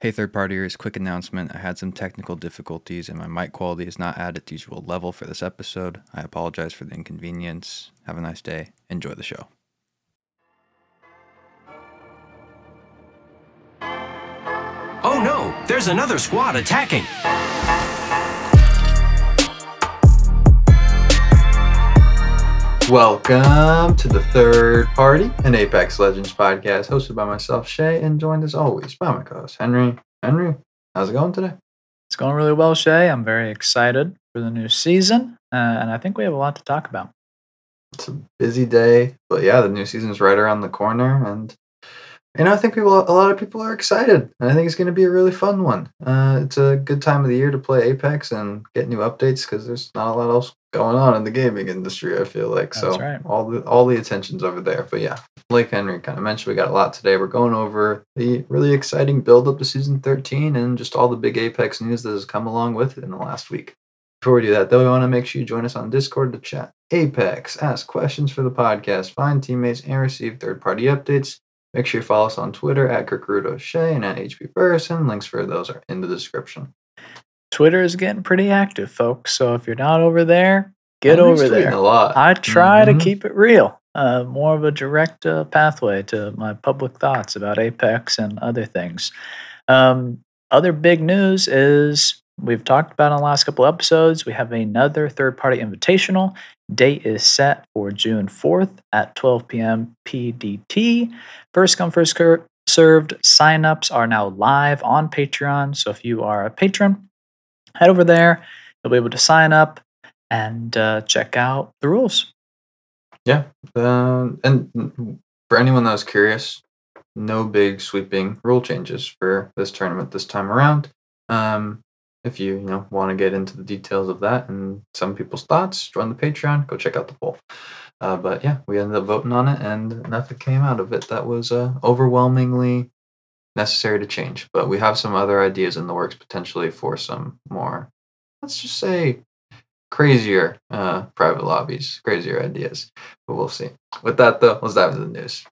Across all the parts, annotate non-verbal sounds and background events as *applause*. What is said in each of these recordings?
Hey, third partiers, quick announcement. I had some technical difficulties and my mic quality is not at its usual level for this episode. I apologize for the inconvenience. Have a nice day. Enjoy the show. Oh no, there's another squad attacking. Welcome to the third party, an Apex Legends podcast hosted by myself, Shay, and joined as always by my co-host Henry. Henry, how's it going today? It's going really well, Shay. I'm very excited for the new season, uh, and I think we have a lot to talk about. It's a busy day, but yeah, the new season's right around the corner, and know, I think people, a lot of people are excited, and I think it's going to be a really fun one. Uh, it's a good time of the year to play Apex and get new updates because there's not a lot else going on in the gaming industry. I feel like That's so right. all the all the attention's over there. But yeah, like Henry kind of mentioned, we got a lot today. We're going over the really exciting build up to season 13 and just all the big Apex news that has come along with it in the last week. Before we do that, though, we want to make sure you join us on Discord to chat Apex, ask questions for the podcast, find teammates, and receive third party updates. Make sure you follow us on Twitter at Kikurudo Shea and at HB Person. Links for those are in the description. Twitter is getting pretty active, folks. So if you're not over there, get Henry's over there. A lot. I try Mhm. to keep it real, uh, more of a direct uh, pathway to my public thoughts about Apex and other things. Um, other big news is we've talked about in the last couple episodes. We have another third party invitational. Date is set for June 4th at 12 p.m. PDT. First come, first served. Signups are now live on Patreon. So if you are a patron, head over there. You'll be able to sign up and uh, check out the rules. Yeah. Um, and for anyone that was curious, no big sweeping rule changes for this tournament this time around. Um, if you you know want to get into the details of that and some people's thoughts, join the Patreon. Go check out the poll. Uh, but yeah, we ended up voting on it, and nothing came out of it that was uh, overwhelmingly necessary to change. But we have some other ideas in the works potentially for some more, let's just say, crazier uh, private lobbies, crazier ideas. But we'll see. With that, though, let's dive into the news.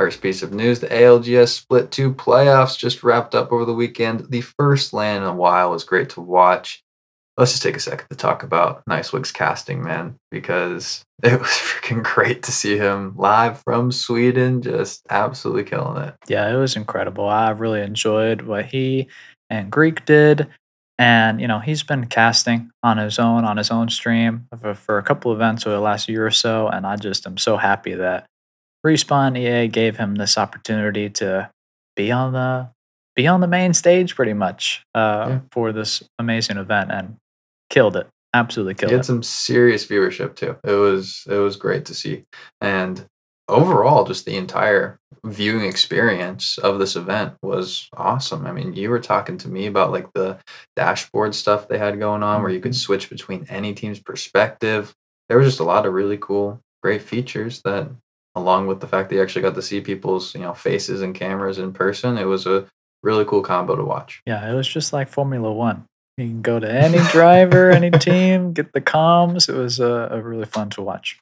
First piece of news the ALGS Split 2 playoffs just wrapped up over the weekend. The first LAN in a while was great to watch. Let's just take a second to talk about NiceWigg's casting, man, because *laughs* it was freaking great to see him live from Sweden, just absolutely killing it. Yeah, it was incredible. I really enjoyed what he and Greek did. And, you know, he's been casting on his own, on his own stream for, for a couple events over the last year or so. And I just am so happy that Respawn EA gave him this opportunity to be on the be on the main stage pretty much uh, Yeah. for this amazing event and killed it. Absolutely killed it. He had it. some serious viewership too. It was it was great to see, and overall, just the entire viewing experience of this event was awesome. I mean, you were talking to me about like the dashboard stuff they had going on, where you could Mhm. switch between any team's perspective. There was just a lot of really cool, great features that, along with the fact that you actually got to see people's you know faces and cameras in person, it was a really cool combo to watch. Yeah, it was just like Formula One. You can go to any driver, any *laughs* team, get the comms. It was uh, uh, really fun to watch.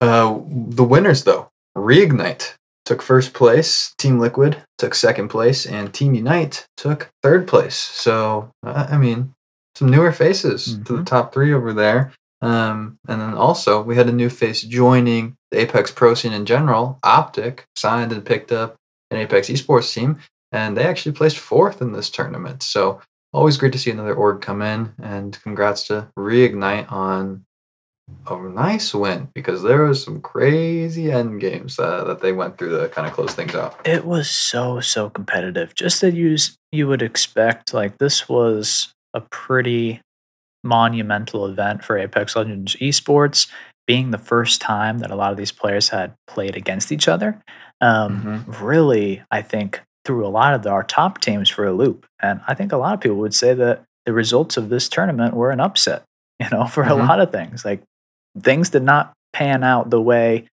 Uh, the winners, though, Reignite took first place, Team Liquid took second place, and Team Unite took third place. So, uh, I mean, some newer faces to the Mhm. top three over there. Um, and then also, we had a new face joining the Apex Pro scene in general. Optic signed and picked up an Apex esports team, and they actually placed fourth in this tournament. So, always great to see another org come in. And congrats to Reignite on a nice win because there was some crazy end games uh, that they went through to kind of close things out. It was so so competitive, just as you you would expect. Like this was a pretty monumental event for Apex Legends esports, being the first time that a lot of these players had played against each other. Um, Really, I think threw a lot of the, our top teams for a loop, and I think a lot of people would say that the results of this tournament were an upset. *laughs* You know, for Mhm. a lot of things, like things did not pan out the way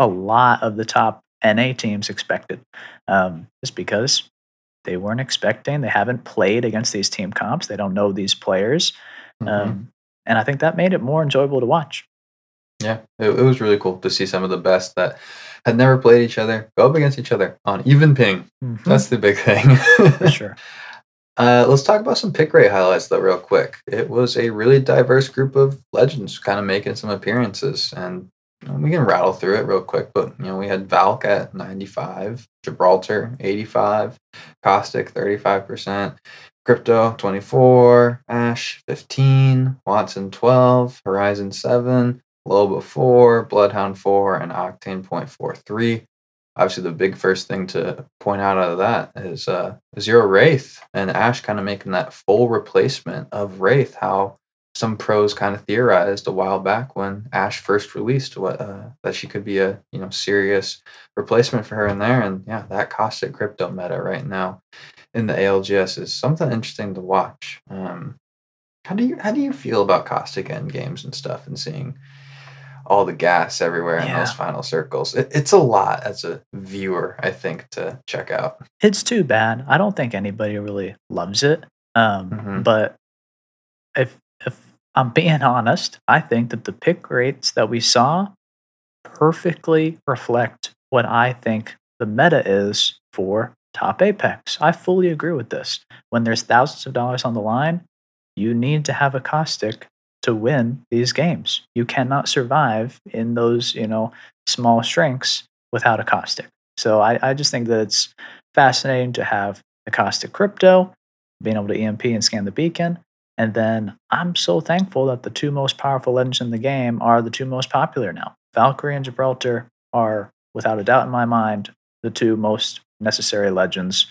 a lot of the top NA teams expected. Um, just because they weren't expecting, they haven't played against these team comps, they don't know these players. Mhm. Um, and I think that made it more enjoyable to watch. Yeah, it, it was really cool to see some of the best that had never played each other, go up against each other on even ping. Mhm, That's the big thing. for *laughs* sure. Uh, let's talk about some pick rate highlights though, real quick. It was a really diverse group of legends kind of making some appearances, and we can rattle through it real quick. But you know, we had Valk at 95, Gibraltar 85, Caustic 35 percent, Crypto 24, Ash 15, Wattson 12, Horizon 7, Loba 4, Bloodhound 4, and Octane 0.43 obviously the big first thing to point out out of that is uh, Zero Wraith and Ash kind of making that full replacement of Wraith. How some pros kind of theorized a while back when Ash first released what uh, that she could be a you know serious replacement for her in there, and yeah, that caustic crypto meta right now in the ALGS is something interesting to watch. Um, how do you how do you feel about caustic end games and stuff and seeing all the gas everywhere in those final circles. It, it's a lot as a viewer, I think, to check out. It's too bad. I don't think anybody really loves it. Um, Mhm. But if if I'm being *laughs* honest, I think that the pick rates that we saw perfectly reflect what I think the meta is for top Apex. I fully agree with this. When there's thousands of dollars on the line, you need to have a caustic to win these games. You cannot survive in those, you know, small strengths without a caustic. So I, I just think that it's fascinating to have the caustic crypto, being able to EMP and scan the beacon. And then I'm so thankful that the two most powerful legends in the game are the two most popular now. Valkyrie and Gibraltar are, without a doubt in my mind, the two most necessary legends.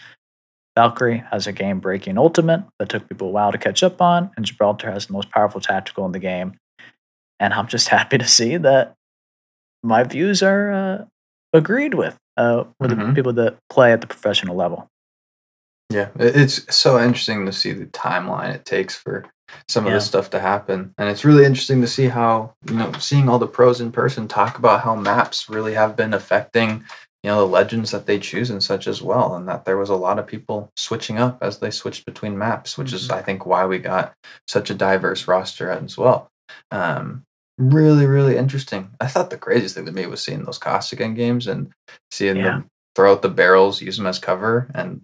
Valkyrie has a game breaking ultimate that took people a while to catch up on, and Gibraltar has the most powerful tactical in the game. And I'm just *laughs* happy to see that my views are uh, agreed with uh, with the Mhm. people that play at the professional level. Yeah, it's so interesting to see the timeline it takes for some of Yeah. this stuff to happen, and it's really interesting to see how you know seeing all the pros in person talk about how maps really have been affecting you know the legends that they choose and such as well, and that there was a lot of people switching up as they switched between maps, which is Mhm. I think why we got such a diverse roster as well. Um, really, really interesting. I thought the craziest thing to me was seeing those Caustic end games and seeing Yeah. them throw out the barrels, use them as cover, and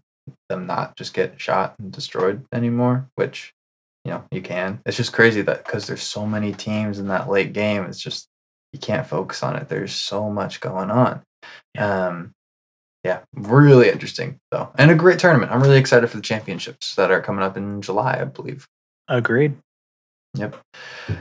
them not just get shot and destroyed anymore, which you know you can. It's just crazy that because there's so many teams in that late game, it's just you can't focus on it. There's so much going on. Um, yeah, really interesting though, and a great tournament. I'm really excited for the championships that are coming up in July, I believe. Agreed. Yep.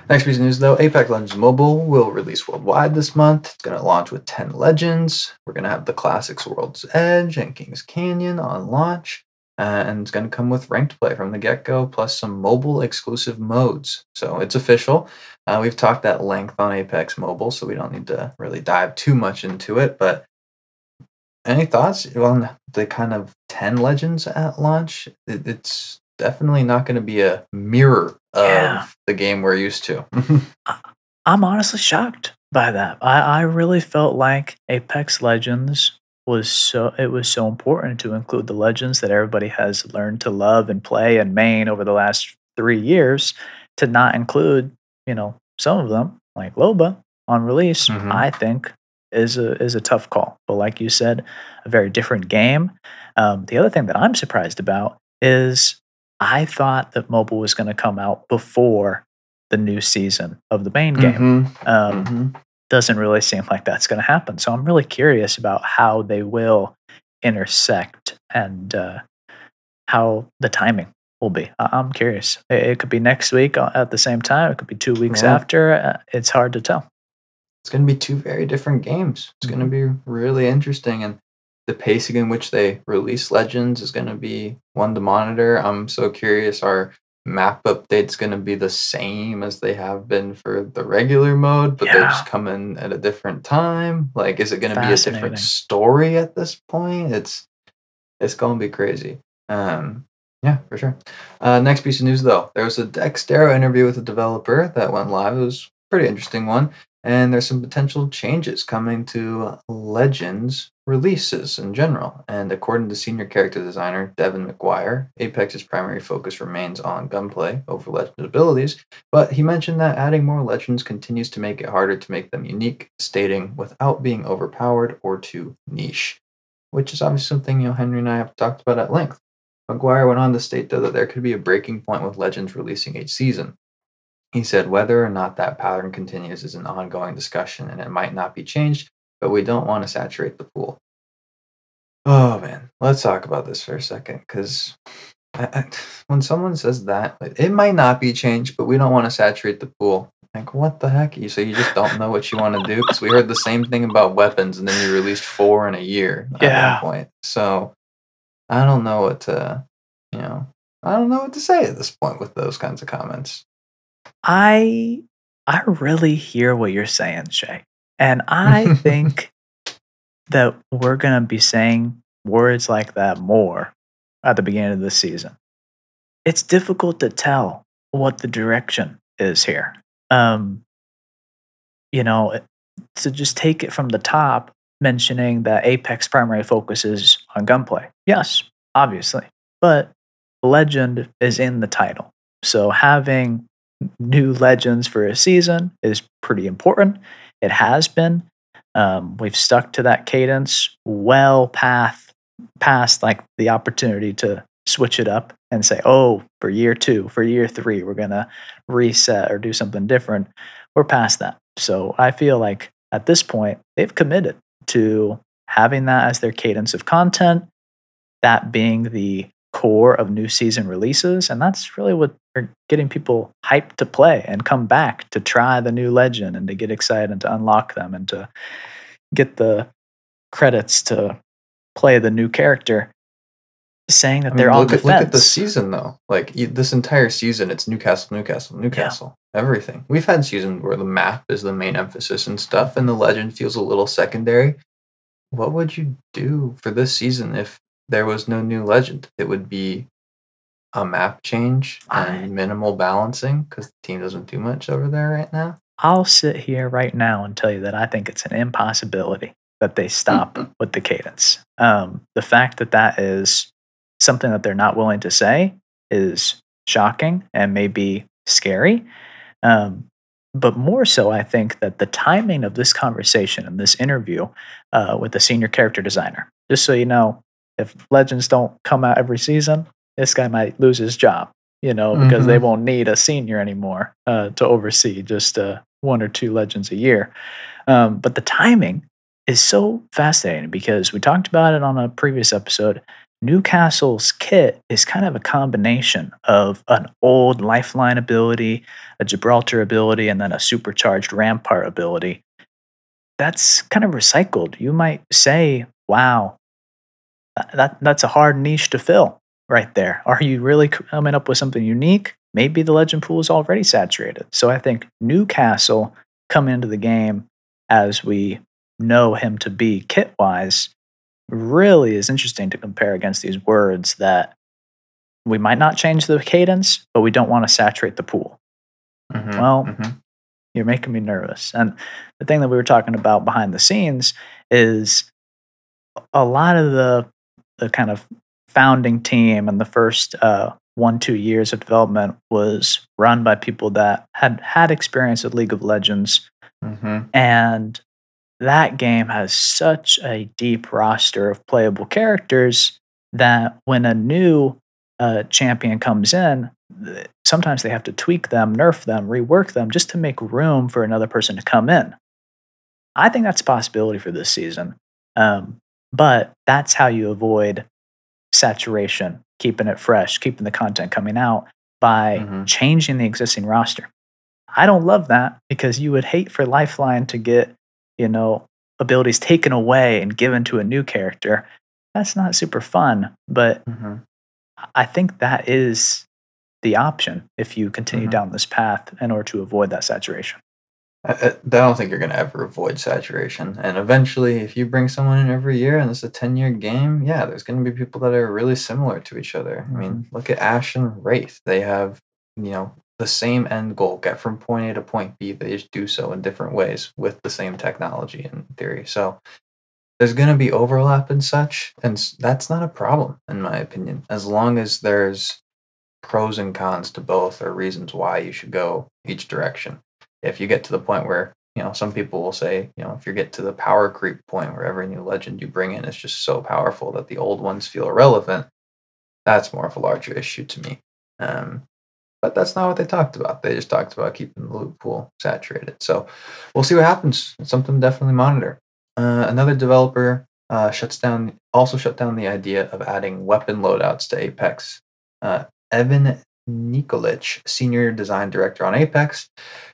Next piece of news though Apex Legends Mobile will release worldwide this month. It's going to launch with 10 legends. We're going to have the Classics World's Edge and Kings Canyon on launch. Uh, and it's going to come with ranked play from the get go, plus some mobile exclusive modes. So it's official. Uh, we've talked at length on Apex Mobile, so we don't need to really dive too much into it. But any thoughts on the kind of 10 legends at launch? It, it's definitely not going to be a mirror of Yeah. the game we're used to. *laughs* I'm honestly shocked by that. I, I really felt like Apex Legends was so it was so important to include the legends that everybody has learned to love and play and main over the last three years to not include, you know, some of them, like Loba on release, Mhm. I think is a is a tough call. But like you said, a very different game. Um, the other thing that I'm surprised about is I thought that mobile was going to come out before the new season of the main game. Mhm, Um, mhm. Doesn't really seem like that's going to happen. So I'm really curious about how they will intersect and uh, how the timing will be. I'm curious. It, could be next week uh, at the same time. It could be two weeks Yeah. after. Uh, it's hard to tell. It's going to be two very different games. It's going to be really interesting. And the pacing in which they release Legends is going to be one to monitor. I'm so curious. Are map updates going to be the same as they have been for the regular mode, but they're just coming at a different time? Like, is it going to be a different story at this point? It's it's going to be crazy. Um, yeah, for sure. Uh, next piece of news, though, there was a Dexerto interview with a developer that went live. It was a pretty interesting one and there's some potential changes coming to Legends releases in general. And according to senior character designer Devan McGuire, Apex's primary focus remains on gunplay over Legends abilities, but he mentioned that adding more Legends continues to make it harder to make them unique, stating without being overpowered or too niche, which is obviously something you know Henry and I have talked about at length. McGuire went on to state though that there could be a breaking point with Legends releasing each season, he said whether or not that pattern continues is an ongoing discussion and it might not be changed, but we don't want to saturate the pool. Oh man, let's talk about this for a second because when someone says that, it might not be changed, but we don't want to saturate the pool. Like, what the heck? You so you just don't know what you want to do? Because we heard the same thing about weapons, and then you released four in a year at Yeah. one point. So I don't know what to, you know, I don't know what to say at this point with those kinds of comments. I I really hear what you're saying, Shay. And I *laughs* think that we're gonna be saying words like that more at the beginning of the season. It's difficult to tell what the direction is here. Um, you know, to just take it from the top, mentioning that Apex primary focus is on gunplay. Yes, obviously. But legend is in the title. So having new legends for a season is pretty important. It has been. Um, we've stuck to that cadence well past past like the opportunity to switch it up and say, oh, for year two, for year three, we're gonna reset or do something different. We're past that. So I feel like at this point they've committed to having that as their cadence of content, that being the core of new season releases, and that's really what are getting people hyped to play and come back to try the new legend and to get excited and to unlock them and to get the credits to play the new character. Saying that I mean, they're on look, at, defense. look at the season though. Like this entire season, it's Newcastle, Newcastle, Newcastle. Everything. We've had seasons where the map is the main emphasis and stuff, and the legend feels a little secondary. What would you do for this season if there was no new legend? It would be a map change and minimal balancing because the team doesn't do much over there right now. I'll sit here right now and tell you that I think it's an impossibility that they stop *laughs* with the cadence. Um, the fact that that is something that they're not willing to say is shocking and maybe scary. Um, but more so, I think that the timing of this conversation and this interview uh, with the senior character designer, just so you know, if legends don't come out every season, this guy might lose his job, you know, because they Mhm. won't need a senior anymore uh, to oversee just uh, one or two legends a year. Um, but the timing is so fascinating because we talked about it on a previous episode. Newcastle's kit is kind of a combination of an old lifeline ability, a Gibraltar ability, and then a supercharged rampart ability. That's kind of recycled. You might say, wow, that, that, that's a hard niche to fill right there. Are you really coming up with something unique? Maybe the legend pool is already saturated. So I think Newcastle come into the game as we know him to be kit wise really is interesting to compare against these words that we might not change the cadence, but we don't want to saturate the pool. Mhm, Well, mhm. You're making me nervous. And the thing that we were talking about behind the scenes is a lot of the the kind of founding team and the first uh, one two years of development was run by people that had had experience with League of Legends Mhm. and that game has such a deep roster of playable characters that when a new uh, champion comes in, th- sometimes they have to tweak them, nerf them, rework them just to make room for another person to come in. I think that's a possibility for this season. Um, but that's how you avoid saturation, keeping it fresh, keeping the content coming out by Mhm. changing the existing roster. I don't love that because you would hate for Lifeline to get, you know, abilities taken away and given to a new character. That's not super fun, but Mhm. I think that is the option if you continue Mhm. down this path in order to avoid that saturation. I, I don't think you're going to ever avoid saturation. And eventually, if you bring someone in every year and it's a 10 year game, yeah, there's going to be people that are really similar to each other. I mean, mm-hmm. look at Ash and Wraith. They have, you know, the same end goal, get from point A to point B. They just do so in different ways with the same technology in theory. So there's going to be overlap and such, and that's not a problem in my opinion, as long as there's pros and cons to both or reasons why you should go each direction. If you get to the point where you know, some people will say, you know, if you get to the power creep point where every new legend you bring in is just so powerful that the old ones feel irrelevant, that's more of a larger issue to me. Um, but that's not what they talked about. They just talked about keeping the loot pool saturated. So we'll see what happens. It's something to definitely monitor. Uh, another developer uh, shuts down, also shut down the idea of adding weapon loadouts to Apex. Uh, Evan Nikolich, senior design director on Apex,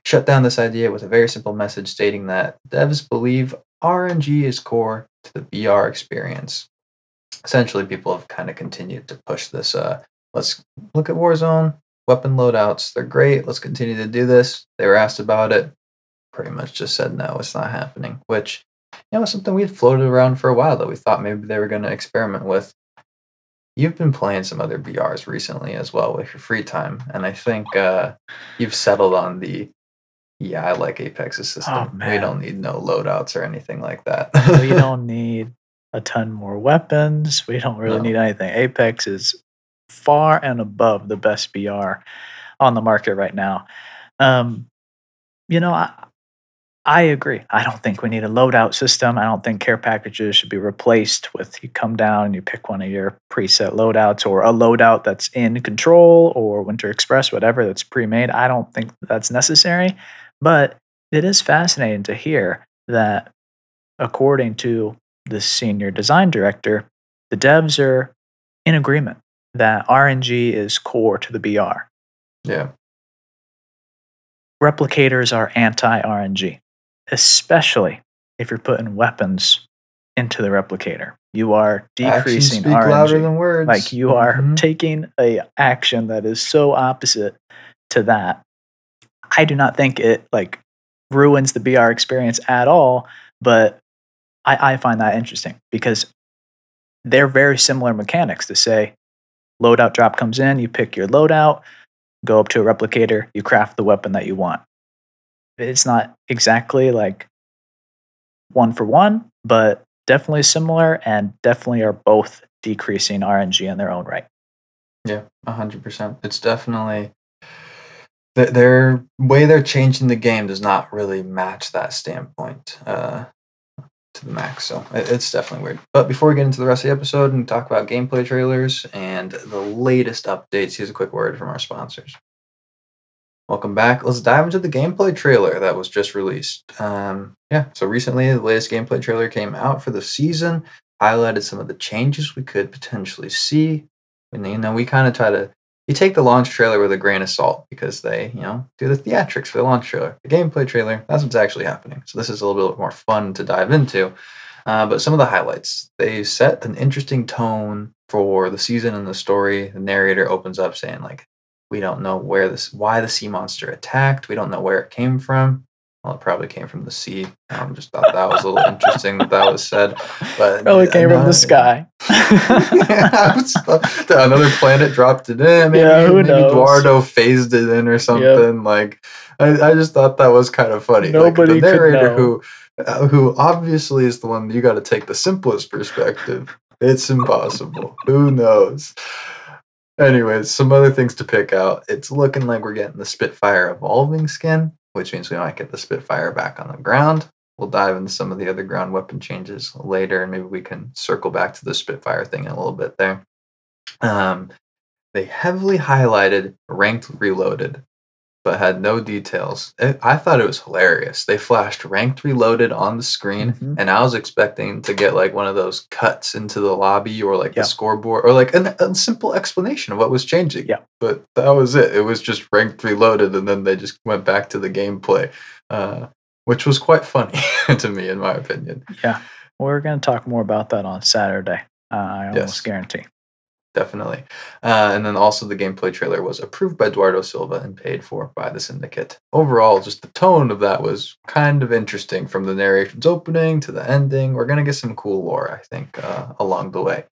shut down this idea with a very simple message stating that devs believe RNG is core to the BR experience. Essentially, people have kind of continued to push this. Uh, let's look at Warzone, weapon loadouts. They're great. Let's continue to do this. They were asked about it. Pretty much just said no, it's not happening, which you know, something we had floated around for a while that we thought maybe they were going to experiment with. You've been playing some other BRs recently as well with your free time, and I think uh, you've settled on the yeah, I like Apex's system. Oh, we don't need no loadouts or anything like that. we *laughs* don't need a ton more weapons. We don't really No. need anything. Apex is far and above the best BR on the market right now. Um, you know, I, I agree. I don't think we need a loadout system. I don't think care packages should be replaced with you come down and you pick one of your preset loadouts or a loadout that's in control or Winter Express, whatever that's pre made. I don't think that's necessary. But it is fascinating to hear that, according to the senior design director, the devs are in agreement that RNG is core to the BR. yeah, Replicators are anti RNG, especially if you're putting weapons into the replicator. You are decreasing speak RNG. louder than words. like you are Mhm. taking a action that is so opposite to that. I do not think it like ruins the BR experience at all, but I, I find that interesting because they're very similar mechanics to say loadout drop comes in, you pick your loadout, go up to a replicator, you craft the weapon that you want. It's not exactly like one for one, but definitely similar and definitely are both decreasing RNG in their own right. Yeah, a hundred percent. It's definitely th- their way they're changing the game does not really match that standpoint uh, to the max. So it- it's definitely weird. But before we get into the rest of the episode and talk about gameplay trailers and the latest updates, here's a quick word from our sponsors. Welcome back. Let's dive into the gameplay trailer that was just released. Um, yeah, so recently the latest gameplay trailer came out for the season, highlighted some of the changes we could potentially see. And you know, we kind of try to you take the launch trailer with a grain of salt because they, you know, do the theatrics for the launch trailer. The gameplay trailer, that's what's actually happening. So this is a little bit more fun to dive into. Uh, but some of the highlights, they set an interesting tone for the season and the story. The narrator opens up saying like, we don't know where this, why the sea monster attacked. We don't know where it came from. Well, it probably came from the sea. I um, just thought that was a little interesting that that was said. But *laughs* Probably came from the sky. *laughs* yeah, I was thought that another planet dropped it in. Maybe, Yeah, who maybe knows? Eduardo phased it in or something. Like, I, I just thought that was kind of funny. Nobody like, the narrator who, uh, who obviously is the one you got to take the simplest perspective. It's impossible. who knows? Anyways, some other things to pick out. It's looking like we're getting the Spitfire evolving skin, which means we might get the Spitfire back on the ground. We'll dive into some of the other ground weapon changes later, and maybe we can circle back to the Spitfire thing in a little bit there. Um, they heavily highlighted ranked reloaded, but had no details. I I thought it was hilarious. They flashed ranked reloaded on the screen, Mhm. and I was expecting to get like one of those cuts into the lobby or like Yeah. the scoreboard or like an, a simple explanation of what was changing. Yeah. But that was it. It was just ranked reloaded, and then they just went back to the gameplay, uh, which was quite funny *laughs* to me, in my opinion. Yeah. We're going to talk more about that on Saturday. Uh, I almost Yes. guarantee. Definitely. Uh, and then also the gameplay trailer was approved by Eduardo Silva and paid for by the syndicate. Overall, just the tone of that was kind of interesting from the narration's opening to the ending. We're going to get some cool lore, I think, uh, along the way.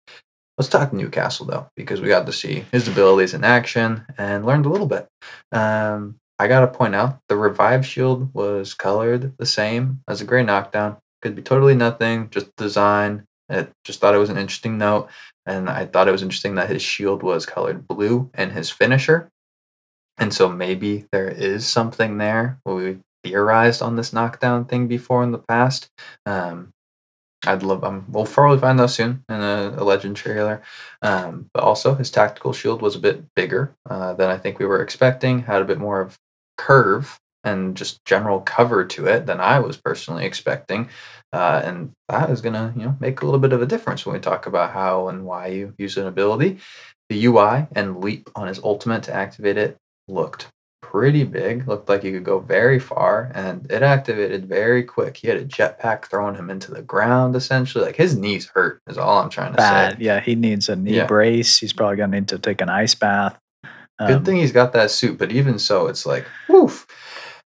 Let's talk Newcastle though, because we got to see his abilities in action and learned a little bit. Um, I gotta point out the revive shield was colored the same as a gray knockdown. Could be totally nothing, just design. It just thought it was an interesting note, and I thought it was interesting that his shield was colored blue and his finisher. And so maybe there is something there. We theorized on this knockdown thing before in the past. Um, I'd love. Um, we'll probably find those soon in a, a legend trailer. Um, but also, his tactical shield was a bit bigger uh, than I think we were expecting. Had a bit more of curve and just general cover to it than I was personally expecting. Uh, and that is going to you know make a little bit of a difference when we talk about how and why you use an ability. The UI and leap on his ultimate to activate it looked pretty big. Looked like he could go very far, and it activated very quick. He had a jetpack throwing him into the ground, essentially. Like his knees hurt, is all I'm trying to Bad. say. Yeah, he needs a knee Yeah. brace. He's probably gonna need to take an ice bath. Good Um, thing he's got that suit, but even so, it's like, woof.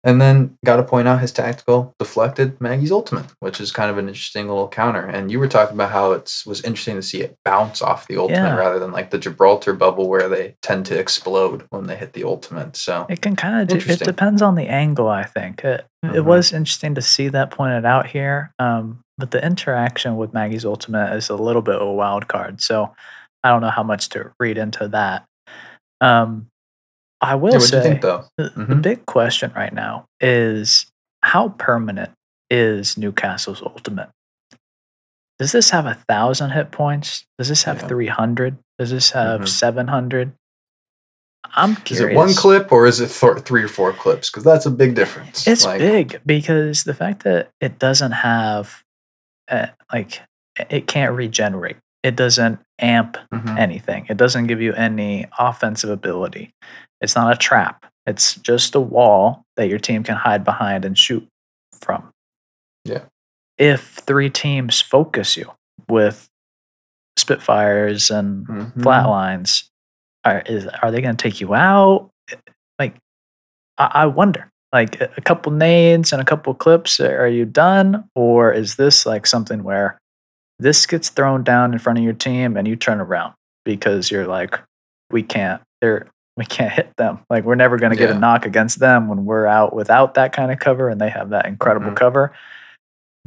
And then got to point out his tactical deflected Maggie's ultimate, which is kind of an interesting little counter. And you were talking about how it was interesting to see it bounce off the ultimate Yeah. rather than like the Gibraltar bubble where they tend to explode when they hit the ultimate. So It can kind of. It depends on the angle. I think it. It Mhm. was interesting to see that pointed out here. Um, but the interaction with Maggie's ultimate is a little bit of a wild card. So I don't know how much to read into that. Um, I will yeah, say think though? the, the big question right now is how permanent is Newcastle's ultimate? Does this have a thousand hit points? Does this have Yeah. three hundred? Does this have Mhm. seven hundred? I'm Is it one clip or is it th- three or four clips? Because that's a big difference. It's Like, big because the fact that it doesn't have, uh, like, it can't regenerate. It doesn't amp mhm. anything. It doesn't give you any offensive ability. It's not a trap. It's just a wall that your team can hide behind and shoot from. Yeah. If three teams focus you with Spitfires and Mhm. flatlines, are is are they going to take you out? Like, I, I wonder. Like a a couple nades and a couple clips, are you done, or is this like something where this gets thrown down in front of your team and you turn around because you're like, we can't, they're *laughs* we can't hit them. Like we're never going to get Yeah. a knock against them when we're out without that kind of cover, and they have that incredible Mhm. cover.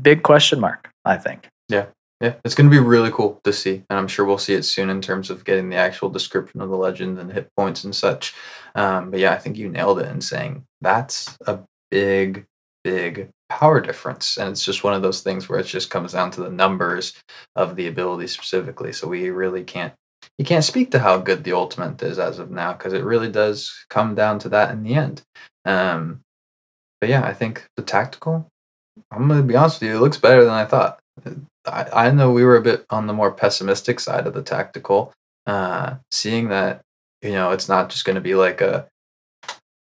Big question mark, I think. Yeah. Yeah, it's going to be really cool to see, and I'm sure we'll see it soon in terms of getting the actual description of the legend and hit points and such. Um, but yeah, I think you nailed it in saying that's a big, big power difference, and it's just one of those things where it just comes down to the numbers of the ability specifically. So we really can't you can't speak to how good the ultimate is as of now because it really does come down to that in the end. Um, but yeah, I think the tactical. I'm gonna be honest with you, it looks better than I thought. I, I know we were a bit on the more pessimistic side of the tactical. Uh, seeing that, you know, it's not just going to be like a,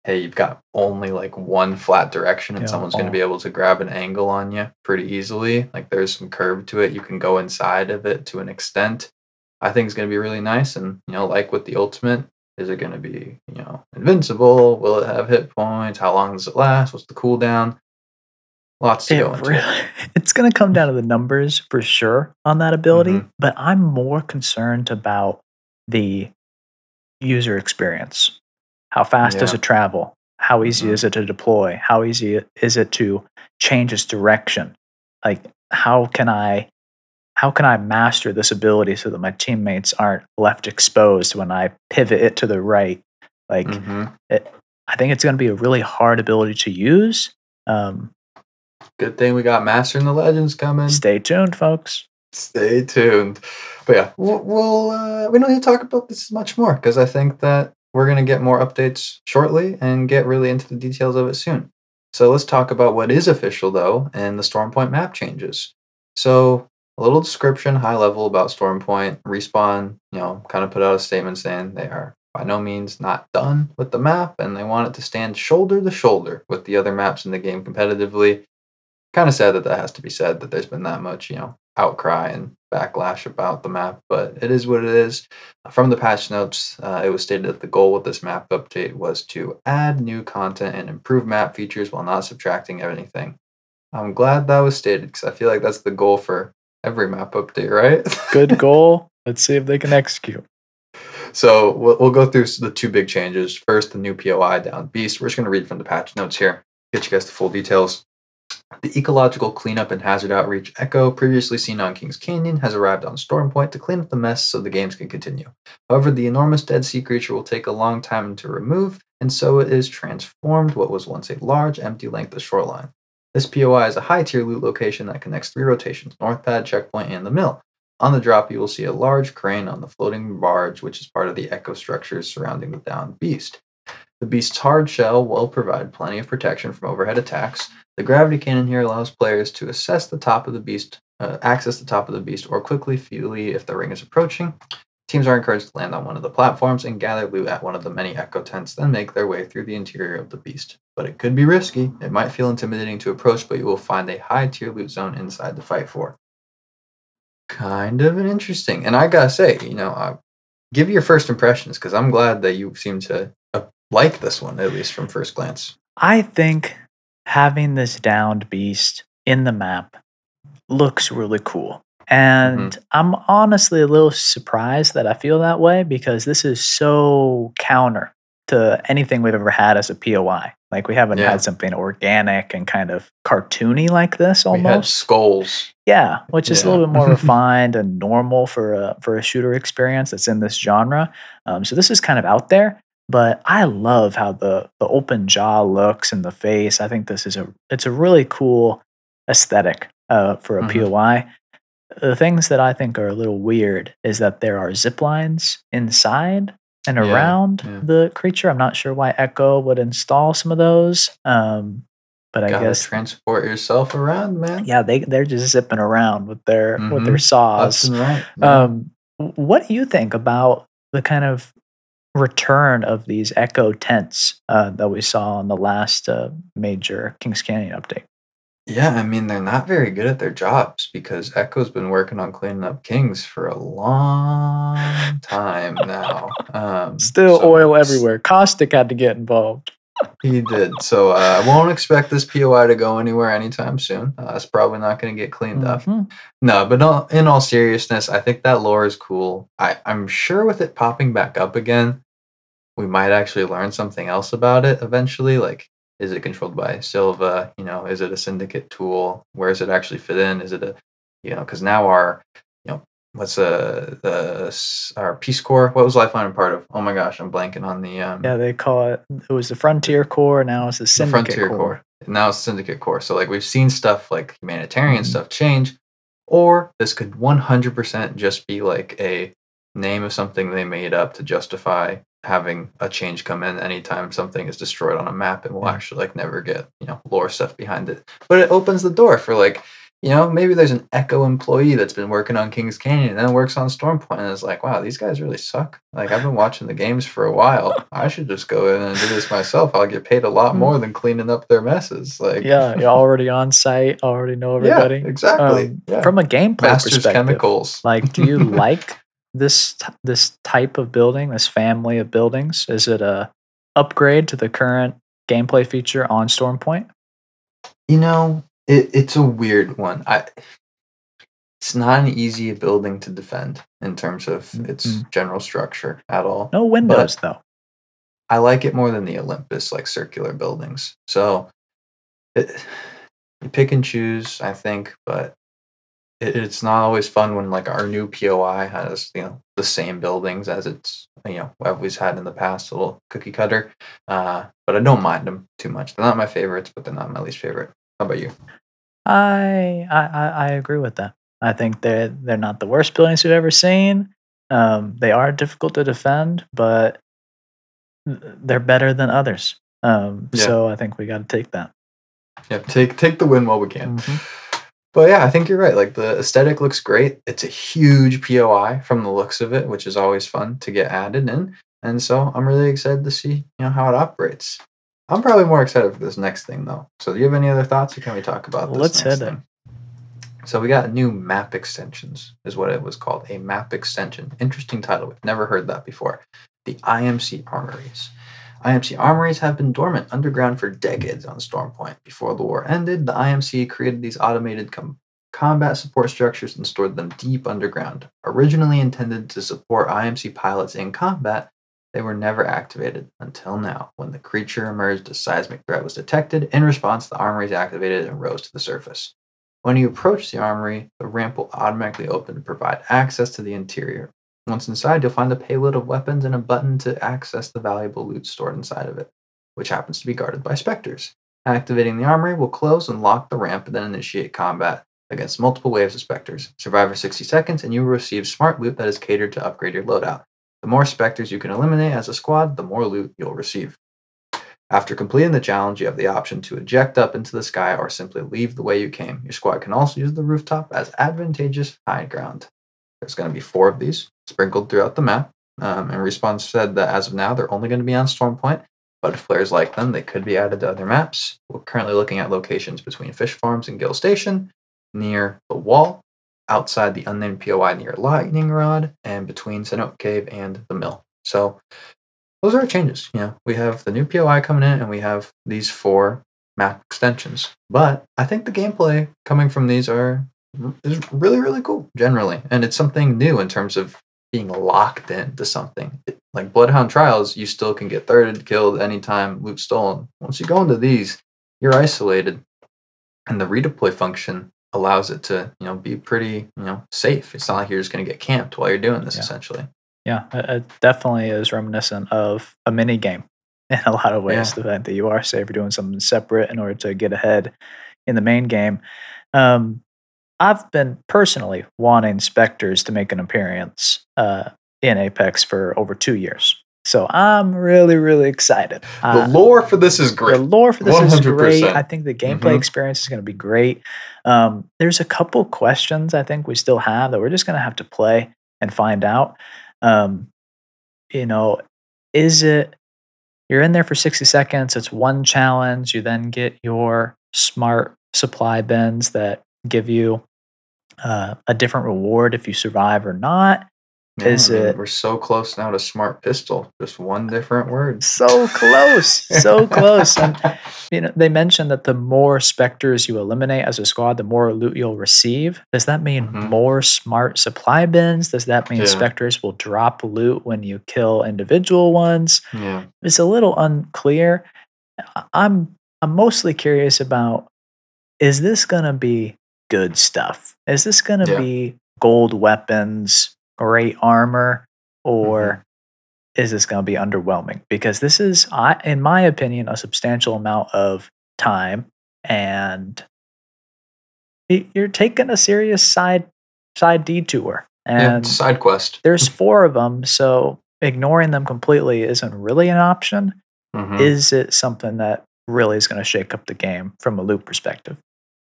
hey, you've got only like one flat direction and Yeah, someone's going to be able to grab an angle on you pretty easily. Like there's some curve to it. You can go inside of it to an extent. I think it's going to be really nice. And, you know, like with the ultimate, is it going to be, you know, invincible? Will it have hit points? How long does it last? What's the cooldown? Lots to It go into. really, *laughs* it's going to come down to the numbers for sure on that ability, Mhm. but I'm more concerned about the user experience. How fast does it travel? How easy Mhm. is it to deploy? How easy is it to change its direction? Like how can I how can I master this ability so that my teammates aren't left exposed when I pivot it to the right? Like Mhm. it, I think it's going to be a really hard ability to use. Um, Good thing we got Mastering the Legends coming. stay tuned, folks. Stay tuned. But yeah, we'll, we'll uh, we don't need to talk about this much more because I think that we're gonna get more updates shortly and get really into the details of it soon. So let's talk about what is official though and the Stormpoint map changes. So a little description, high level about Stormpoint. Respawn, you know, kind of put out a statement saying they are by no means not done with the map and they want it to stand shoulder to shoulder with the other maps in the game competitively kind of sad that that has to be said that there's been that much you know outcry and backlash about the map but it is what it is from the patch notes uh, it was stated that the goal with this map update was to add new content and improve map features while not subtracting anything i'm glad that was stated because i feel like that's the goal for every map update right *laughs* Good goal, Let's see if they can execute. So we'll, we'll go through the two big changes. First, the new POI down Beast. We're just going to read from the patch notes here, get you guys the full details. The ecological cleanup and hazard outreach Echo, previously seen on Kings Canyon, has arrived on Stormpoint to clean up the mess so the games can continue. However, the enormous dead sea creature will take a long time to remove, and so it is transformed what was once a large, empty length of shoreline. This POI is a high tier loot location that connects three rotations North Pad, Checkpoint, and the Mill. On the drop, you will see a large crane on the floating barge, which is part of the echo structures surrounding the downed beast. The beast's hard shell will provide plenty of protection from overhead attacks. The gravity cannon here allows players to assess the top of the beast, uh, access the top of the beast, or quickly flee if the ring is approaching. Teams are encouraged to land on one of the platforms and gather loot at one of the many echo tents, then make their way through the interior of the beast. But it could be risky. It might feel intimidating to approach, but you will find a high tier loot zone inside to fight for kind of an interesting. And I gotta say, you know, uh, give your first impressions because I'm glad that you seem to uh, like this one at least from first glance. I think having this downed beast in the map looks really cool. And I'm honestly a little surprised that I feel that way because this is so counter to anything we've ever had as a POI. Like we haven't Yeah. had something organic and kind of cartoony like this almost. We had skulls. Yeah, which is a little bit more *laughs* refined and normal for a for a shooter experience that's in this genre. Um, so this is kind of out there, but I love how the the open jaw looks and the face. I think this is a it's a really cool aesthetic uh, for a Mhm. POI. The things that I think are a little weird is that there are zip lines inside and Yeah, around yeah. the creature. I'm not sure why Echo would install some of those, um, but I Gotta guess transport yourself around, man. yeah, they they're just zipping around with their with their Mhm. Saws. right. Um, what do you think about the kind of return of these echo tents uh, that we saw in the last uh, major Kings Canyon update? Yeah, I mean they're not very good at their jobs because Echo's been working on cleaning up Kings for a long time now. Um, Still so oil everywhere. Caustic had to get involved. He did. So uh, I won't expect this POI to go anywhere anytime soon. Uh, it's probably not going to get cleaned up. Mhm. No, but no, in all seriousness, I think that lore is cool. I, I'm sure with it popping back up again, we might actually learn something else about it eventually. Like, is it controlled by Silva? You know, is it a syndicate tool? Where does it actually fit in? Is it a, you know, because now our, you know, what's uh the our Peace Corps? What was Lifeline a part of? Oh my gosh, I'm blanking on the um Yeah, they call it. It was the Frontier Corps. Now it's the the Syndicate Frontier Corps. Corps. Now it's Syndicate Corps. So like we've seen stuff like humanitarian Mhm. stuff change, or this could 100% just be like a name of something they made up to justify having a change come in anytime something is destroyed on a map and we'll actually like never get you know lore stuff behind it. But it opens the door for like you know maybe there's an Echo employee that's been working on Kings Canyon and then works on Stormpoint and is like wow these guys really suck. Like I've been watching the games for a while. I should just go in and do this myself. I'll get paid a lot Mm. more than cleaning up their messes. Like Yeah, you're *laughs* already on site. Already know everybody yeah, exactly. Um, yeah. From a gameplay Masters perspective, Chemicals. Like, do you *laughs* like this t- this type of building, this family of buildings? Is it a upgrade to the current gameplay feature on Stormpoint? You know, it, it's a weird one. I it's not an easy building to defend in terms of its Mm-mm. general structure at all. No windows though. I like it more than the Olympus like circular buildings. So it, you pick and choose, I think, but it, it's not always fun when like our new POI has you know the same buildings as it's you know always had in the past, a little cookie cutter. Uh, but I don't mind them too much. They're not my favorites, but they're not my least favorite. How about you? I, I I agree with that. I think they're they're not the worst buildings we've ever seen. Um, they are difficult to defend, but they're better than others. Um, Yeah. So I think we got to take that. Yeah, take take the win while we can. Mhm. But yeah, I think you're right. Like the aesthetic looks great. It's a huge POI from the looks of it, which is always fun to get added in. And so I'm really excited to see, you know, how it operates. I'm probably more excited for this next thing though. So do you have any other thoughts or can we talk about this? Let's it. thing? So we got new map extensions, is what it was called. A map extension. Interesting title. We've never heard that before. The IMC armories. IMC armories have been dormant underground for decades on Stormpoint. Before the war ended, the IMC created these automated com- combat support structures and stored them deep underground. Originally intended to support IMC pilots in combat, they were never activated until now, when the creature emerged a seismic threat was detected. In response, the armories activated and rose to the surface. When you approach the armory, the ramp will automatically open to provide access to the interior. Once inside, you'll find a payload of weapons and a button to access the valuable loot stored inside of it, which happens to be guarded by specters. Activating the armory will close and lock the ramp and then initiate combat against multiple waves of specters. Survive for 60 seconds and you will receive smart loot that is catered to upgrade your loadout. The more specters you can eliminate as a squad, the more loot you'll receive. After completing the challenge, you have the option to eject up into the sky or simply leave the way you came. Your squad can also use the rooftop as advantageous high ground. There's going to be four of these sprinkled throughout the map. Um, and Respawn said that as of now, they're only going to be on Storm Point, but if players like them, they could be added to other maps. We're currently looking at locations between Fish Farms and Gale Station, near the wall, outside the unnamed POI near Lightning Rod, and between Cenote Cave and the mill. So those are our changes. You know, we have the new POI coming in, and we have these four map extensions. But I think the gameplay coming from these are is really really cool generally, and it's something new in terms of being locked into something. It, like Bloodhound Trials, you still can get thirded, killed anytime, loot stolen. Once you go into these, you're isolated, and the redeploy function allows it to you know be pretty you know safe. It's not like you're just going to get camped while you're doing this Yeah. essentially. Yeah, it, it definitely is reminiscent of a mini game *laughs* in a lot of ways. Yeah. The fact that you are safe, you're doing something separate in order to get ahead in the main game. Um, I've been personally wanting Spectres to make an appearance uh, in Apex for over two years. So I'm really, really excited. The Uh, lore for this is great. the lore for this is great. I think the gameplay Mhm. experience is going to be great. Um, there's a couple questions I think we still have that we're just going to have to play and find out. Um, you know, is it you're in there for 60 seconds? It's one challenge. You then get your smart supply bins that give you uh, a different reward if you survive or not. Yeah, is I it- We're so close now to smart pistol. Just one different word. So close, so close. And *laughs* you know, they mentioned that the more specters you eliminate as a squad, the more loot you'll receive. Does that mean Mhm. more smart supply bins? Does that mean Yeah. specters will drop loot when you kill individual ones? yeah. It's a little unclear. I'm I'm mostly curious about is this gonna be good stuff? Is this gonna Yeah. be gold weapons, great armor, or Mm-hmm. is this going to be underwhelming? Because this is, in my opinion, a substantial amount of time, and you're taking a serious side side detour. And a Side quest. there's four of them, so ignoring them completely isn't really an option. Mhm. Is it something that really is going to shake up the game from a loot perspective?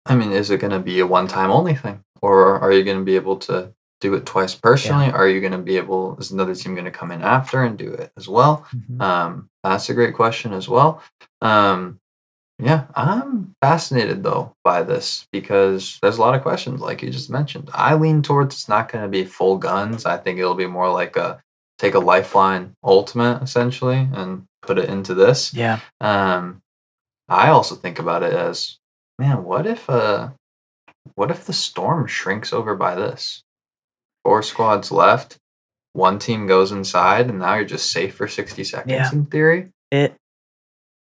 I mean, is it going to be a one-time only thing, or are you going to be able to do it twice personally? Are you going to be able? Is another team going to come in after and do it as well? Um, that's a great question as well. Um, yeah, I'm fascinated though by this because there's a lot of questions, like you just mentioned. I lean towards it's not going to be full guns. I think it'll be more like a take a lifeline ultimate essentially and put it into this. Yeah, Um, I also think about it as, man, what if uh, what if the storm shrinks over by this? Four squads left, one team goes inside, and now you're just safe for sixty seconds Yeah. in theory. it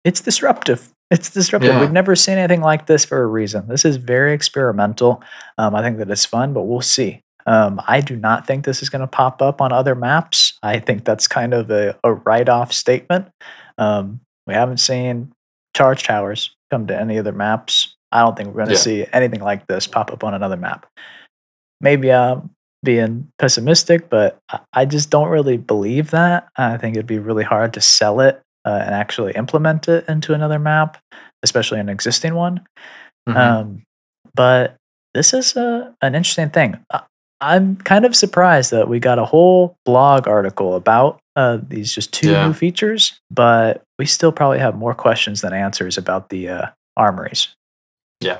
it's disruptive. It's disruptive. Yeah. We've never seen anything like this for a reason. This is very experimental. Um, I think that it's fun, but we'll see. Um, I do not think this is going to pop up on other maps. I think that's kind of a, a write-off statement. Um, we haven't seen charge towers come to any other maps. I don't think we're going to Yeah. see anything like this pop up on another map. Maybe I'm being pessimistic, but I- just don't really believe that. I think it'd be really hard to sell it uh, and actually implement it into another map, especially an existing one. Mhm. Um, but this is a, an interesting thing. I- I'm kind of surprised that we got a whole blog article about uh, these just two Yeah. new features, but we still probably have more questions than answers about the uh, armories. yeah,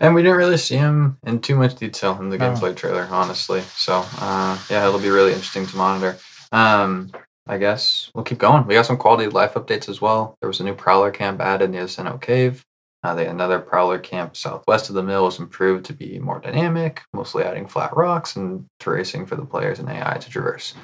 and we didn't really see him in too much detail in the No. gameplay trailer, honestly. So uh, yeah, it'll be really interesting to monitor. Um, I guess we'll keep going. We got some quality of life updates as well. There was a new prowler camp added near the Cenote Cave. Uh, they, another prowler camp southwest of the mill was improved to be more dynamic, mostly adding flat rocks and terracing for the players and AI to traverse.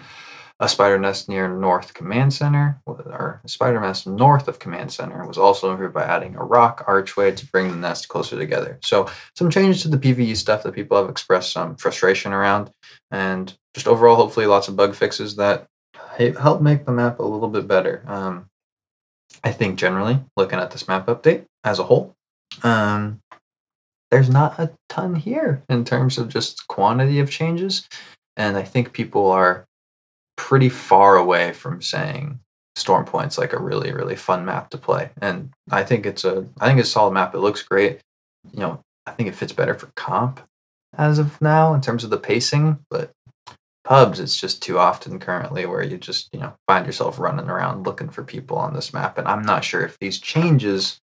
A spider nest near North Command Center, or a spider nest north of Command Center, was also improved by adding a rock archway to bring the nest closer together. So, some changes to the PVE stuff that people have expressed some frustration around, and just overall, hopefully, lots of bug fixes that help make the map a little bit better. Um, I think generally, looking at this map update as a whole, um, there's not a ton here in terms of just quantity of changes. And I think people are pretty far away from saying Storm Point's like a really, really fun map to play. And I think it's a I think it's a solid map. It looks great. You know, I think it fits better for comp as of now in terms of the pacing, but pubs, it's just too often currently where you just, you know, find yourself running around looking for people on this map. And I'm not sure if these changes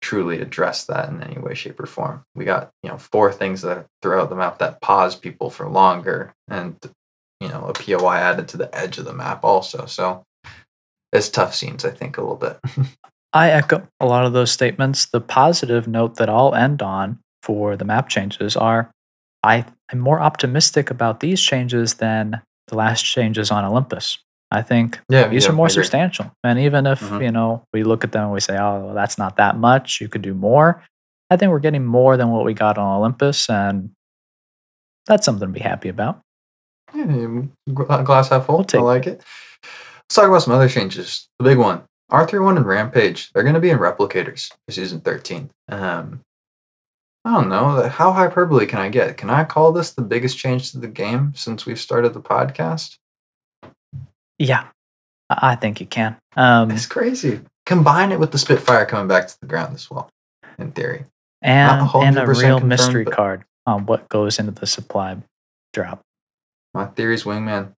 truly address that in any way, shape, or form. We got, you know, four things that throughout the map that pause people for longer and, you know, a POI added to the edge of the map also. So it's tough scenes, I think, a little bit. *laughs* I echo a lot of those statements. The positive note that I'll end on for the map changes are I am more optimistic about these changes than the last changes on Olympus. I think yeah, these yeah, are more substantial. And even if, Mhm. you know, we look at them and we say, oh, well, that's not that much, you could do more. I think we're getting more than what we got on Olympus. And that's something to be happy about. Yeah, glass half full. I like it. Let's talk about some other changes. The big one R31 and Rampage. They're going to be in replicators for season 13. Um, I don't know. How hyperbole can I get? Can I call this the biggest change to the game since we've started the podcast? Yeah, I think you can. Um, It's crazy. Combine it with the Spitfire coming back to the ground as well, in theory. and, and a real mystery card on what goes into the supply drop. My theory's Wingman.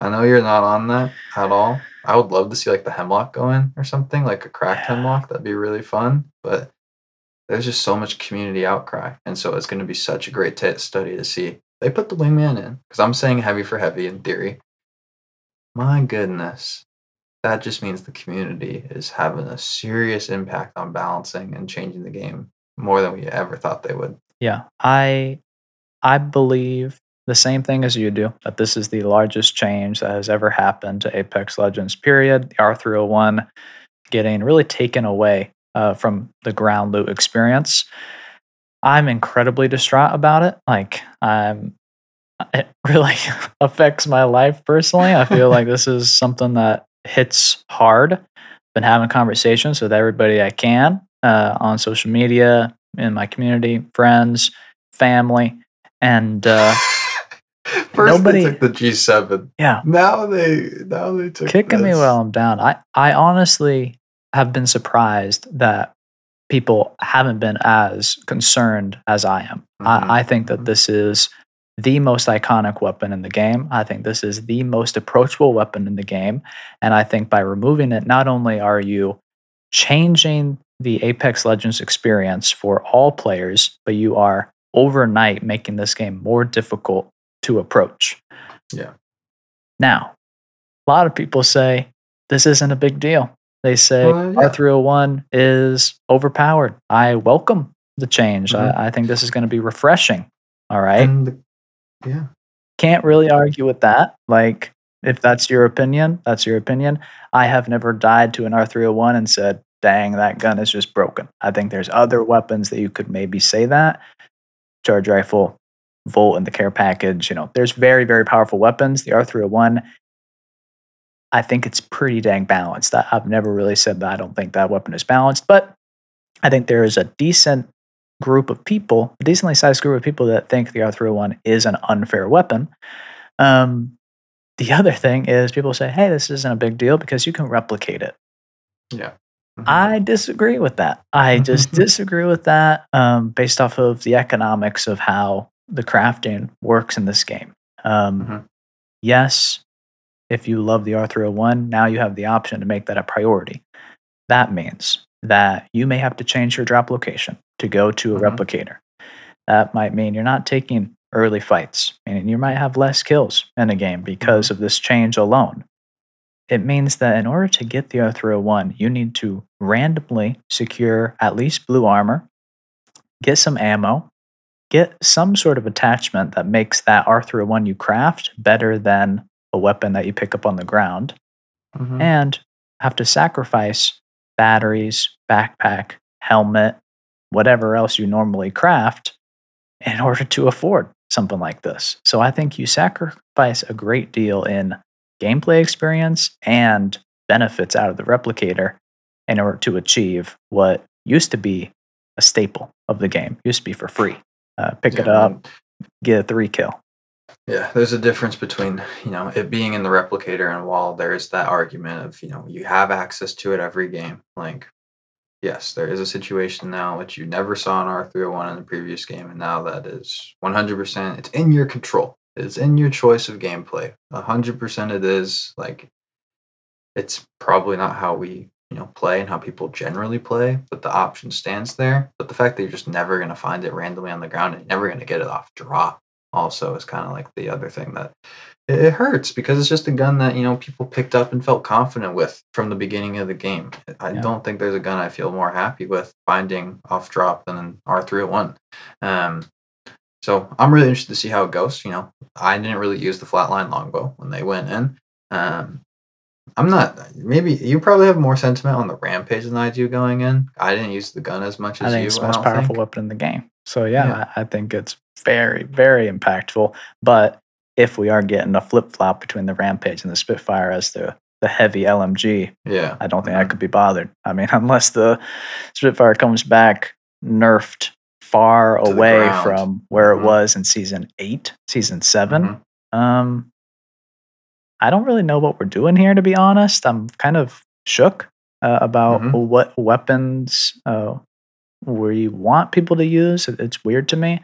I know you're not on that at all. I would love to see like the Hemlock go in or something, like a cracked Yeah. Hemlock. That'd be really fun. But there's just so much community outcry. And so it's going to be such a great t- study to see. They put the Wingman in because I'm saying heavy for heavy in theory. My goodness. That just means the community is having a serious impact on balancing and changing the game more than we ever thought they would. Yeah, I I believe the same thing as you do that this is the largest change that has ever happened to Apex Legends. Period. The R301 getting really taken away uh, from the ground loot experience. I'm incredibly distraught about it. Like I'm, *laughs* it really *laughs* affects my life personally. I feel like this is *laughs* something that hits hard. Been having conversations with everybody I can uh, on social media, in my community, friends, family, and uh, *laughs* First Nobody- they took the G7. yeah, Now they now they took kicking me while I'm down. I, I honestly have been surprised that people haven't been as concerned as I am. Mhm, I, I think that mhm. this is the most iconic weapon in the game. I think this is the most approachable weapon in the game. And I think by removing it, not only are you changing the Apex Legends experience for all players, but you are overnight making this game more difficult to approach. Yeah. Now, a lot of people say this isn't a big deal. They say Well, yeah. R301 is overpowered. I welcome the change. Mhm. I, I think this is going to be refreshing. All right. The, yeah. Can't really argue with that. Like, if that's your opinion, that's your opinion. I have never died to an R301 and said, dang, that gun is just broken. I think there's other weapons that you could maybe say that. Charge rifle, Volt in the care package. You know, there's very, very powerful weapons. The R301, I think it's pretty dang balanced. I've never really said that I don't think that weapon is balanced, but I think there is a decent group of people, a decently sized group of people that think the R301 is an unfair weapon. Um, the *laughs* other thing is people say, hey, this isn't a big deal because you can replicate it. Yeah. I disagree with that. I just *laughs* disagree with that um, based off of the economics of how the crafting works in this game. Um, Mhm. Yes, if you love the R301, now you have the option to make that a priority. That means that you may have to change your drop location to go to a Mhm. replicator. That might mean you're not taking early fights, and you might have less kills in a game because of this change alone. it means that in order to get the R301, you need to randomly secure at least blue armor, get some ammo, get some sort of attachment that makes that R301 you craft better than a weapon that you pick up on the ground, Mhm. and have to sacrifice batteries, backpack, helmet, whatever else you normally craft in order to afford something like this. So I think you sacrifice a great deal in gameplay experience and benefits out of the replicator in order to achieve what used to be a staple of the game. Used to be for free. Uh, pick it Yeah, up, get a three kill. Yeah, there's a difference between, you know, it being in the replicator and while there's that argument of, you know, you have access to it every game. Like, yes, there is a situation now which you never saw in R301 in the previous game, and now that is 100%, it's in your control. It's in your choice of gameplay. 100% it is. Like, it's probably not how we, you know, play and how people generally play, but the option stands there. But the fact that you're just never going to find it randomly on the ground and never going to get it off drop also is kind of like the other thing that it, it hurts because it's just a gun that you know people picked up and felt confident with from the beginning of the game. I Yeah. don't think there's a gun I feel more happy with finding off drop than an R301. Um, so I'm really interested to see how it goes. You know, I didn't really use the flatline longbow when they went in. Um, I'm not. Maybe you probably have more sentiment on the rampage than I do going in. I didn't use the gun as much as I think you. it's the most powerful think. weapon in the game. So yeah, Yeah. I, think it's very, very impactful. But if we are getting a flip flop between the Rampage and the Spitfire as the the heavy LMG, Yeah, I don't think I Mhm. could be bothered. I mean, *laughs* unless the Spitfire comes back nerfed far To away from where Mhm. it was in season eight, season 7 Mhm. Um, I don't really know what we're doing here, to be honest. I'm kind of shook uh, about Mhm. what weapons uh, we want people to use. It's weird to me.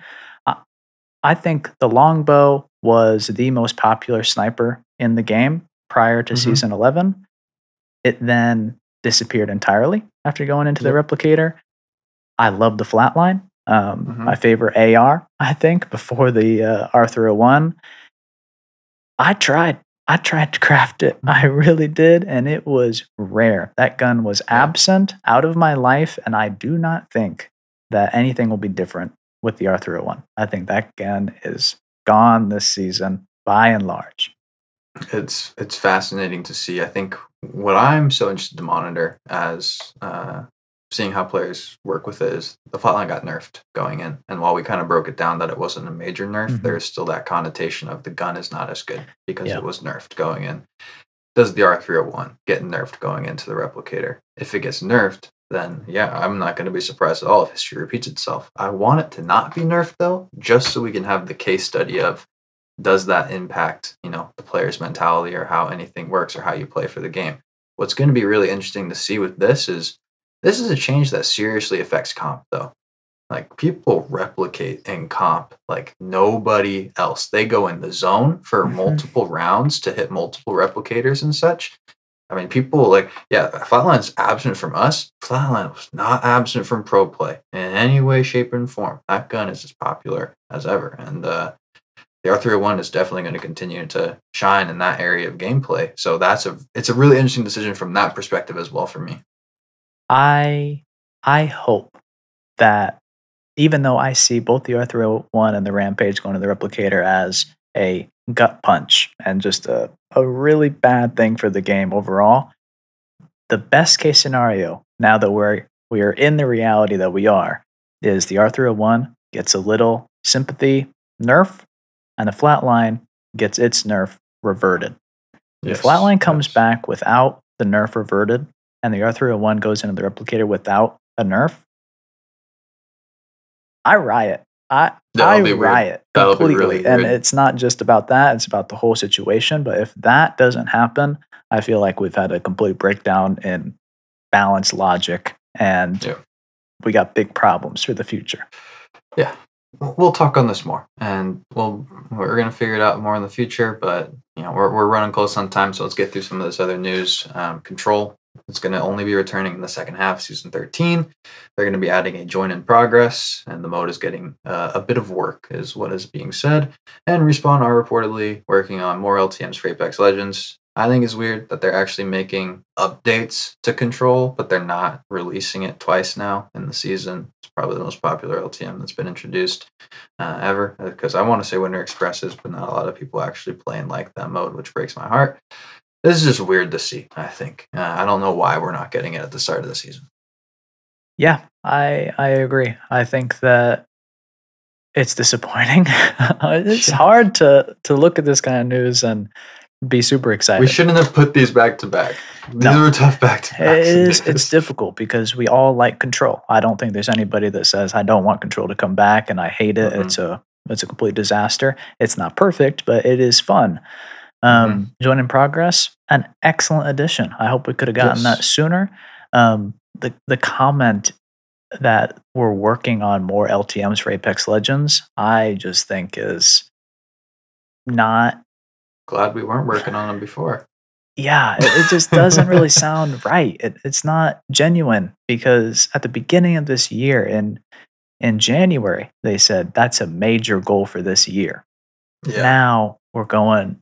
I, I think the longbow was the most popular sniper in the game prior to Mhm. season 11. It then disappeared entirely after going into the replicator. I love the flatline. Um, Mhm. My favorite AR, I think, before the uh, R301. I tried. I tried to craft it. I really did, and it was rare. That gun was absent out of my life, and I do not think that anything will be different with the R301. I think that gun is gone this season by and large. it's it's fascinating to see. I think what I'm so interested to monitor as uh, seeing how players work with it is the flatline got nerfed going in, and while we kind of broke it down that it wasn't a major nerf, Mhm. there's still that connotation of the gun is not as good because Yeah. it was nerfed going in. Does the R301 get nerfed going into the replicator? If it gets nerfed, then yeah, I'm not going to be surprised at all if history repeats itself. I want it to not be nerfed though, just so we can have the case study of does that impact you know the player's mentality or how anything works or how you play for the game what's going to be really interesting to see with this is this is a change that seriously affects comp though like people replicate in comp like nobody else they go in the zone for Mhm. multiple rounds to hit multiple replicators and such i mean people like yeah flatline's absent from us flatline was not absent from pro play in any way shape and form that gun is as popular as ever and uh the R301 is definitely going to continue to shine in that area of gameplay. So that's a it's a really interesting decision from that perspective as well for me. I I hope that even though I see both the Arthur one and the Rampage going to the replicator as a gut punch and just a, a really bad thing for the game overall, the best case scenario, now that we're we are in the reality that we are, is the R301 gets a little sympathy nerf, and the flatline gets its nerf reverted. If Flatline comes yes. back without the nerf reverted, and the R301 goes into the replicator without a nerf, I riot. I That'll I riot That'll completely, really and weird. it's not just about that; it's about the whole situation. But if that doesn't happen, I feel like we've had a complete breakdown in balance logic, and Yeah. we got big problems for the future. Yeah. We'll- We'll talk on this more, and we'll we're gonna figure it out more in the future. But you know, we're we're running close on time, so let's get through some of this other news. Um, Control is going to only be returning in the second half, of season thirteen. They're going to be adding a join in progress, and the mode is getting uh, a bit of work, is what is being said. And Respawn are reportedly working on more LTMs for Apex Legends. I think is weird that they're actually making updates to Control, but they're not releasing it twice now in the season. It's probably the most popular LTM that's been introduced uh, ever. Because I want to say Winter Expresses, but not a lot of people actually playing like that mode, which breaks my heart. This is just weird to see. I think uh, I don't know why we're not getting it at the start of the season. Yeah, I I agree. I think that it's disappointing. *laughs* it's Yeah. hard to to look at this kind of news and be super excited. We shouldn't have put these back to back. These No. were tough back to back. is it's difficult because we all like control. I don't think there's anybody that says I don't want control to come back and I hate it. Mhm. It's a it's a complete disaster. It's not perfect, but it is fun. Um, Join in progress, an excellent addition. I hope we could have gotten that sooner. Um, the the comment that we're working on more LTMs for Apex Legends, I just think is not Glad we weren't working on them before. yeah, it, it just doesn't really *laughs* sound right. It, it's not genuine because at the beginning of this year, in in January, they said that's a major goal for this year. Yeah. Now we're going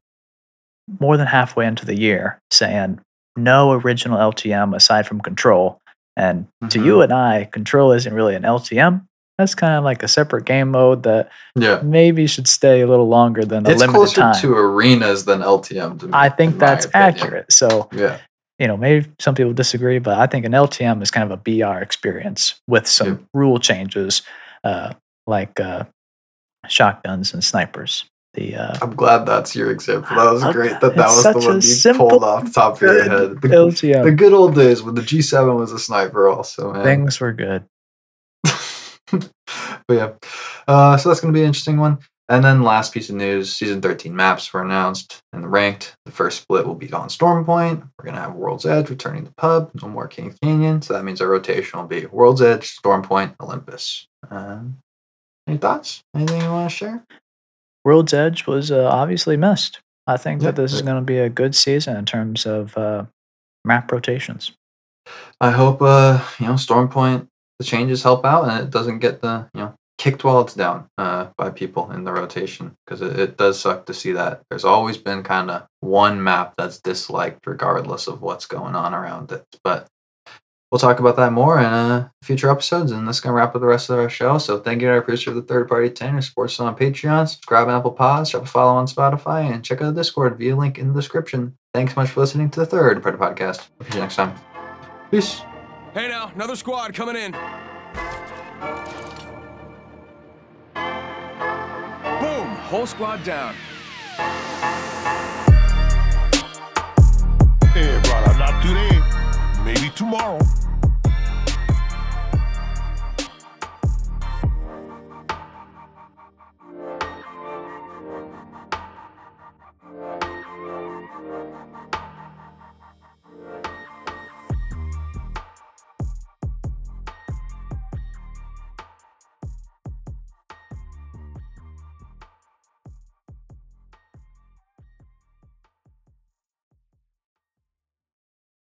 more than halfway into the year, saying no original LTM aside from Control. And to Mhm. you and I, Control isn't really an LTM. That's kind of like a separate game mode that yeah. maybe should stay a little longer than. Time. It's limited closer time. to arenas than LTM to me. I think that's accurate. So Yeah. you know, maybe some people disagree, but I think an LTM is kind of a BR experience with some Yeah. rule changes, uh, like uh, shotguns and snipers. The uh, I'm glad that's your example. That was great that that was the one you pulled off the top of your head. The, LTM the good old days when the G7 was a sniper, also, man. things were good. *laughs* but yeah, uh, so that's going to be an interesting one. And then last piece of news: season 13 maps were announced and the ranked. The first split will be on Stormpoint. We're going to have World's Edge returning to Pub. No more King Canyon. So that means our rotation will be World's Edge, Stormpoint, Olympus. Um, any thoughts? Anything you want to share? World's Edge was uh, obviously missed. I think Yeah, that this is going to be a good season in terms of uh, map rotations. I hope uh, you know Stormpoint the changes help out and it doesn't get the you know kicked while it's down uh, by people in the rotation because it, it does suck to see that. There's always been kind of one map that's disliked regardless of what's going on around it. But we'll talk about that more in uh, future episodes and that's gonna wrap up the rest of our show. So thank you to our producer of the third party ten who supports us on Patreon, subscribe on Apple Pods, drop a follow on Spotify, and check out the Discord via link in the description. Thanks so much for listening to the third party podcast. We'll see you next time. Peace. Hey now, another squad coming in. Boom, whole squad down. Hey, brother, not today. Maybe tomorrow.